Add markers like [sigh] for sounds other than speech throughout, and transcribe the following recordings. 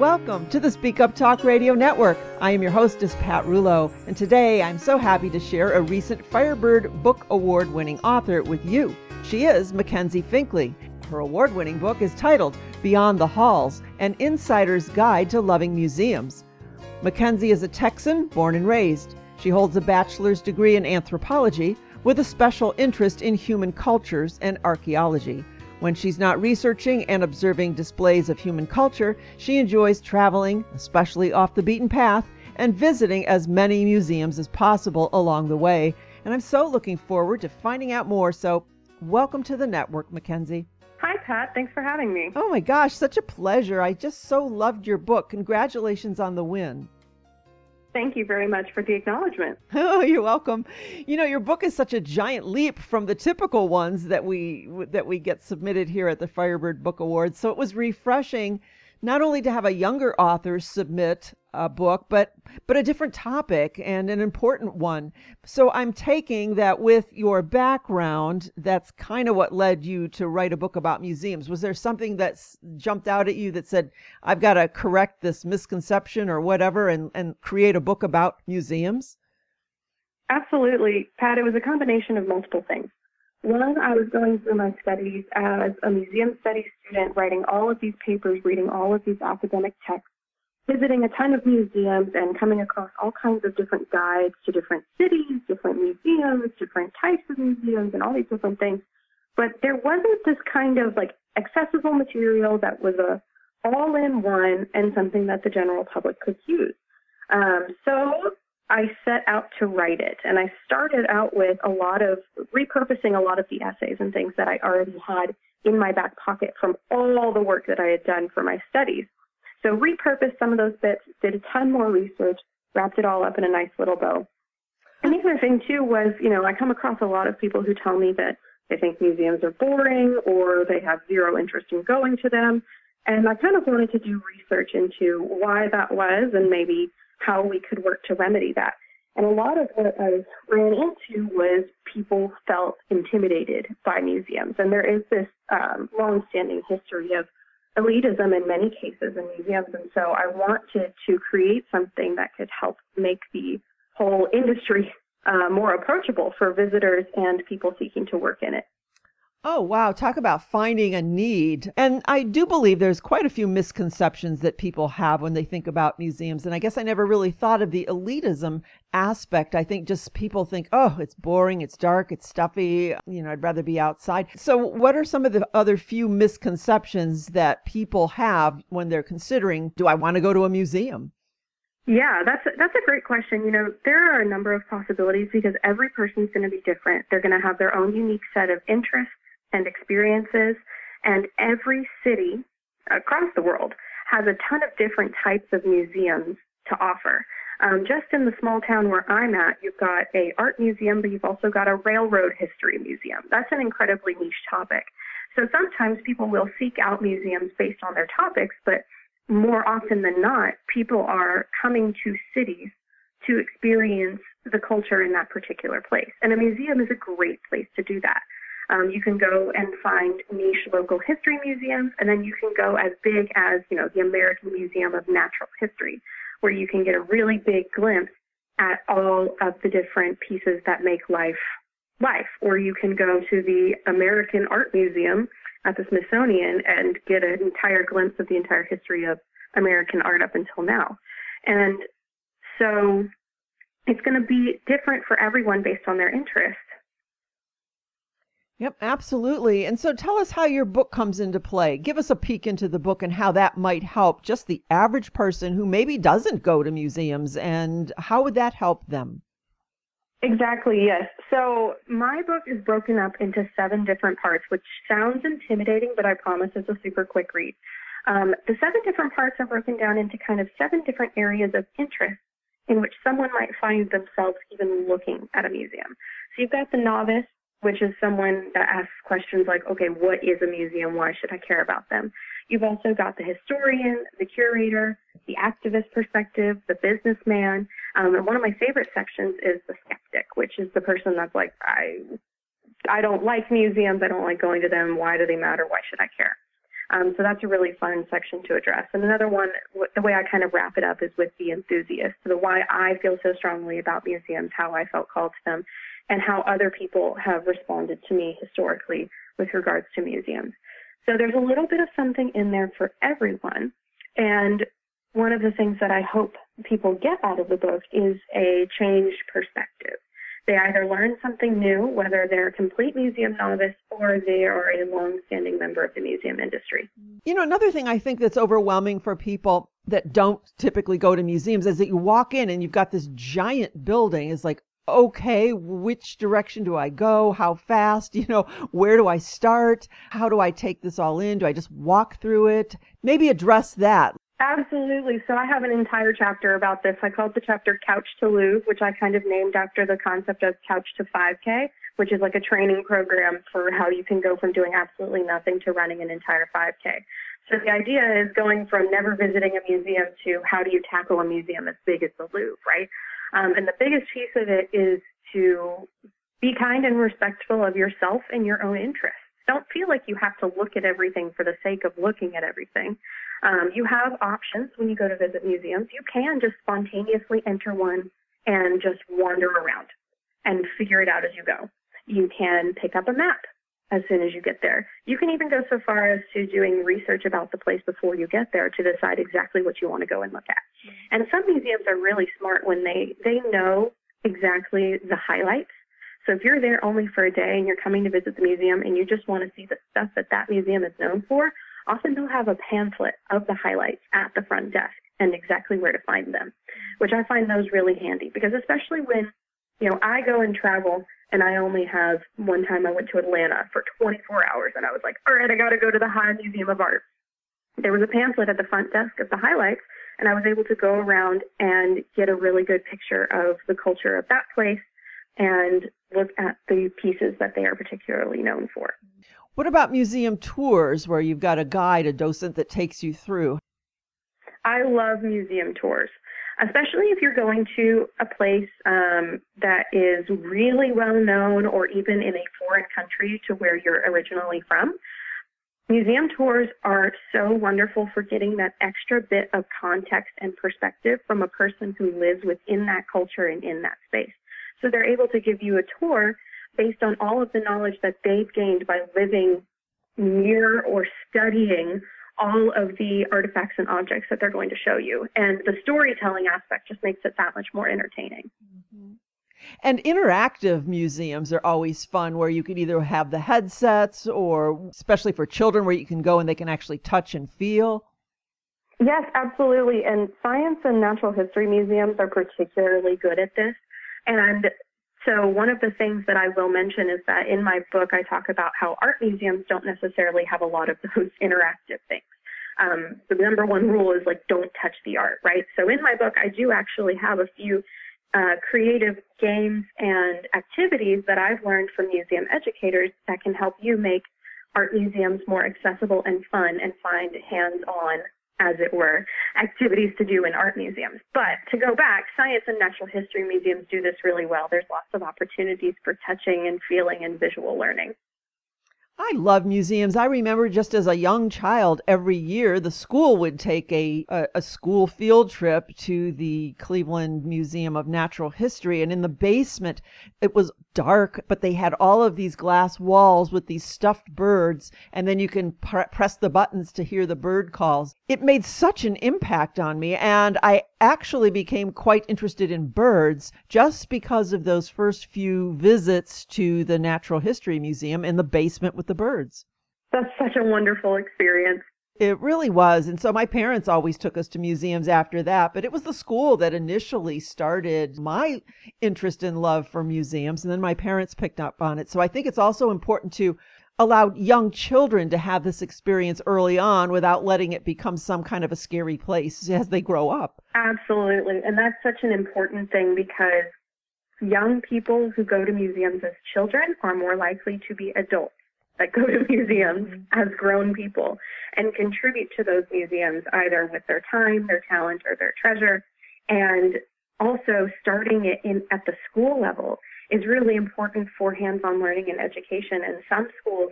Welcome to the Speak Up Talk Radio Network. I am your hostess, Pat Rullo, and today I'm so happy to share a recent Firebird Book Award winning author with you. She is Mackenzie Finklea. Her award winning book is titled Beyond the Halls An Insider's Guide to Loving Museums. Mackenzie is a Texan born and raised. She holds a bachelor's degree in anthropology with a special interest in human cultures and archaeology. When she's not researching and observing displays of human culture, she enjoys traveling, especially off the beaten path, and visiting as many museums as possible along the way. And I'm so looking forward to finding out more. So, welcome to the network, Mackenzie. Hi, Pat. Thanks for having me. Oh my gosh, such a pleasure. I just so loved your book. Congratulations on the win. Thank you very much for the acknowledgement. [laughs] Oh, you're welcome. You know, your book is such a giant leap from the typical ones that we that we get submitted here at the Firebird Book Awards. So it was refreshing not only to have a younger author submit a book, but but a different topic and an important one. So I'm taking that with your background, that's kind of what led you to write a book about museums. Was there something that jumped out at you that said, "I've got to correct this misconception or whatever, and and create a book about museums"? Absolutely, Pat. It was a combination of multiple things. One, I was going through my studies as a museum studies student, writing all of these papers, reading all of these academic texts, visiting a ton of museums, and coming across all kinds of different guides to different cities, different museums, different types of museums, and all these different things. But there wasn't this kind of like accessible material that was a all in one and something that the general public could use. Um, so I set out to write it. And I started out with a lot of repurposing a lot of the essays and things that I already had in my back pocket from all the work that I had done for my studies. So repurposed some of those bits, did a ton more research, wrapped it all up in a nice little bow. And the other thing too was, you know, I come across a lot of people who tell me that they think museums are boring or they have zero interest in going to them. And I kind of wanted to do research into why that was and maybe how we could work to remedy that. And a lot of what I ran into was people felt intimidated by museums. And there is this um, long-standing history of elitism in many cases in museums. And so I wanted to create something that could help make the whole industry uh, more approachable for visitors and people seeking to work in it. Oh, wow. Talk about finding a need. And I do believe there's quite a few misconceptions that people have when they think about museums. And I guess I never really thought of the elitism aspect. I think just people think, oh, it's boring, it's dark, it's stuffy. You know, I'd rather be outside. So, what are some of the other few misconceptions that people have when they're considering, do I want to go to a museum? Yeah, that's that's a great question. You know, there are a number of possibilities because every person's going to be different. They're going to have their own unique set of interests and experiences. And every city across the world has a ton of different types of museums to offer. Um, just in the small town where I'm at, you've got a art museum, but you've also got a railroad history museum. That's an incredibly niche topic. So sometimes people will seek out museums based on their topics, but more often than not, people are coming to cities to experience the culture in that particular place. And a museum is a great place to do that. Um, you can go and find niche local history museums, and then you can go as big as, you know, the American Museum of Natural History, where you can get a really big glimpse at all of the different pieces that make life life. Or you can go to the American Art Museum at the Smithsonian and get an entire glimpse of the entire history of American art up until now. And so it's going to be different for everyone based on their interests. Yep, absolutely. And so tell us how your book comes into play. Give us a peek into the book and how that might help just the average person who maybe doesn't go to museums and how would that help them? Exactly, yes. So my book is broken up into seven different parts, which sounds intimidating, but I promise it's a super quick read. Um, the seven different parts are broken down into kind of seven different areas of interest in which someone might find themselves even looking at a museum. So you've got the novice, which is someone that asks questions like, okay, what is a museum? Why should I care about them? You've also got the historian, the curator, the activist perspective, the businessman. Um, and one of my favorite sections is the skeptic, which is the person that's like, I, I don't like museums. I don't like going to them. Why do they matter? Why should I care? Um, so that's a really fun section to address. And another one, the way I kind of wrap it up is with the enthusiast, the why I feel so strongly about museums, how I felt called to them, and how other people have responded to me historically with regards to museums. So there's a little bit of something in there for everyone. And one of the things that I hope people get out of the book is a changed perspective. They either learn something new, whether they're a complete museum novice or they are a long-standing member of the museum industry. You know, another thing I think that's overwhelming for people that don't typically go to museums is that you walk in and you've got this giant building. It's like, okay, which direction do I go? How fast? [laughs] You know, where do I start? How do I take this all in? Do I just walk through it? Maybe address that. Absolutely. So I have an entire chapter about this. I called the chapter Couch to Louvre, which I kind of named after the concept of Couch to 5K, which is like a training program for how you can go from doing absolutely nothing to running an entire 5K. So the idea is going from never visiting a museum to how do you tackle a museum as big as the Louvre, right? Um, and the biggest piece of it is to be kind and respectful of yourself and your own interests. Don't feel like you have to look at everything for the sake of looking at everything. Um, you have options when you go to visit museums. You can just spontaneously enter one and just wander around and figure it out as you go. You can pick up a map as soon as you get there. You can even go so far as to doing research about the place before you get there to decide exactly what you want to go and look at. And some museums are really smart when they they know exactly the highlights. So if you're there only for a day and you're coming to visit the museum and you just want to see the stuff that that museum is known for, often they'll have a pamphlet of the highlights at the front desk and exactly where to find them, which I find those really handy because especially when, you know, I go and travel and I only have one time I went to Atlanta for 24 hours and I was like, all right, I got to go to the High Museum of Art. There was a pamphlet at the front desk of the highlights and I was able to go around and get a really good picture of the culture of that place and look at the pieces that they are particularly known for. What about museum tours where you've got a guide, a docent that takes you through? I love museum tours, especially if you're going to a place um, that is really well known or even in a foreign country to where you're originally from. Museum tours are so wonderful for getting that extra bit of context and perspective from a person who lives within that culture and in that space. So they're able to give you a tour based on all of the knowledge that they've gained by living near or studying all of the artifacts and objects that they're going to show you. And the storytelling aspect just makes it that much more entertaining. Mm-hmm. And interactive museums are always fun where you can either have the headsets or, especially for children, where you can go and they can actually touch and feel. Yes, absolutely. And science and natural history museums are particularly good at this. And so one of the things that I will mention is that in my book, I talk about how art museums don't necessarily have a lot of [laughs] those interactive things. Um, the number one rule is like, don't touch the art, right? So in my book, I do actually have a few uh, creative games and activities that I've learned from museum educators that can help you make art museums more accessible and fun and find hands-on as it were, activities to do in art museums. But to go back, science and natural history museums do this really well. There's lots of opportunities for touching and feeling and visual learning. I love museums. I remember just as a young child, every year the school would take a, a, a, school field trip to the Cleveland Museum of Natural History. And in the basement, it was dark, but they had all of these glass walls with these stuffed birds. And then you can pr- press the buttons to hear the bird calls. It made such an impact on me. And I actually became quite interested in birds just because of those first few visits to the Natural History Museum in the basement with the birds. That's such a wonderful experience. It really was. And so my parents always took us to museums after that, but it was the school that initially started my interest and love for museums. And then my parents picked up on it. So I think it's also important to allow young children to have this experience early on without letting it become some kind of a scary place as they grow up. Absolutely. And that's such an important thing because young people who go to museums as children are more likely to be adults that go to [laughs] museums as grown people and contribute to those museums either with their time, their talent, or their treasure. And also starting it in at the school level is really important for hands-on learning and education. And some schools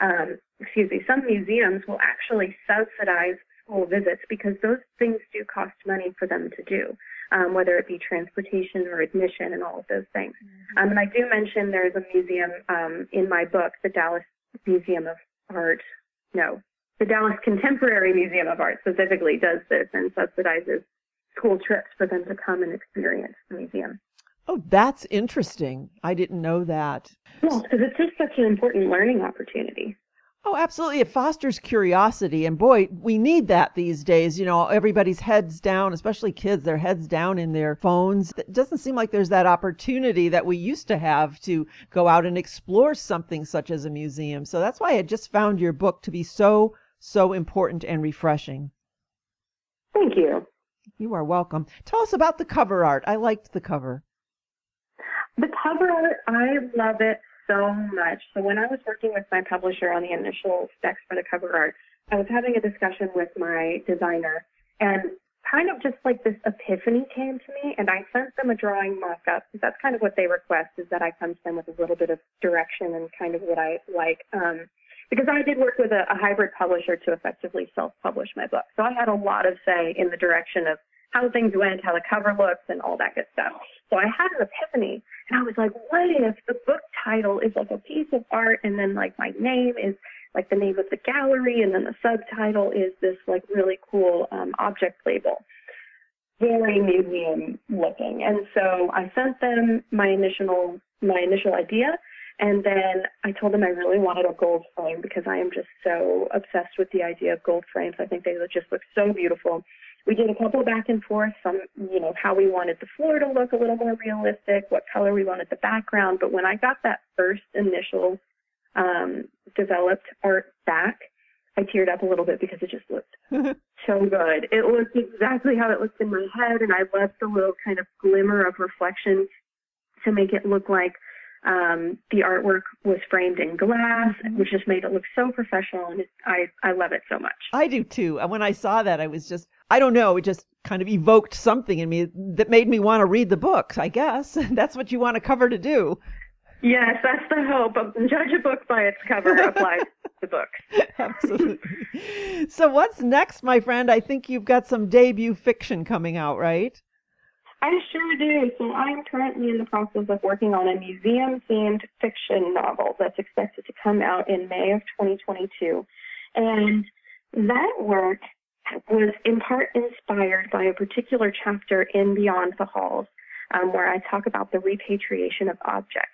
um, excuse me, some museums will actually subsidize school visits because those things do cost money for them to do, um, whether it be transportation or admission and all of those things. Mm-hmm. Um, and I do mention there's a museum um, in my book, the Dallas Museum of Art. No, the Dallas Contemporary Museum of Art specifically does this and subsidizes school trips for them to come and experience the museum. Oh, that's interesting. I didn't know that. Well, because it's just such an important learning opportunity. Oh, absolutely. It fosters curiosity. And boy, we need that these days. You know, everybody's heads down, especially kids, their heads down in their phones. It doesn't seem like there's that opportunity that we used to have to go out and explore something such as a museum. So that's why I just found your book to be so, so important and refreshing. Thank you. You are welcome. Tell us about the cover art. I liked the cover. The cover art, I love it so much. So when I was working with my publisher on the initial specs for the cover art, I was having a discussion with my designer and kind of just like this epiphany came to me and I sent them a drawing mock-up because that's kind of what they request is that I come to them with a little bit of direction and kind of what I like. Um, because I did work with a, a hybrid publisher to effectively self-publish my book. So I had a lot of say in the direction of how things went, how the cover looks, and all that good stuff. So I had an epiphany, and I was like, what if the book title is like a piece of art, and then like my name is like the name of the gallery, and then the subtitle is this like really cool um, object label, very museum looking. And so I sent them my initial my initial idea, and then I told them I really wanted a gold frame because I am just so obsessed with the idea of gold frames. I think they just look so beautiful. We did a couple back and forth from you know how we wanted the floor to look a little more realistic what color we wanted the background. But when i got that first initial um, developed art back i teared up a little bit because it just looked [laughs] so good. It looked exactly how it looked in my head and i loved the little kind of glimmer of reflection to make it look like um, the artwork was framed in glass, mm-hmm. which just made it look so professional, and I I love it so much. I do too. And when I saw that, I was just I don't know, it just kind of evoked something in me that made me want to read the books. I guess [laughs] that's what you want a cover to do. Yes, that's the hope. Judge a book by its cover applies [laughs] to books. Absolutely. So what's next, my friend? I think you've got some debut fiction coming out, right? I sure do. So I am currently in the process of working on a museum themed fiction novel that's expected to come out in May of 2022. And that work was in part inspired by a particular chapter in Beyond the Halls, um, where I talk about the repatriation of objects.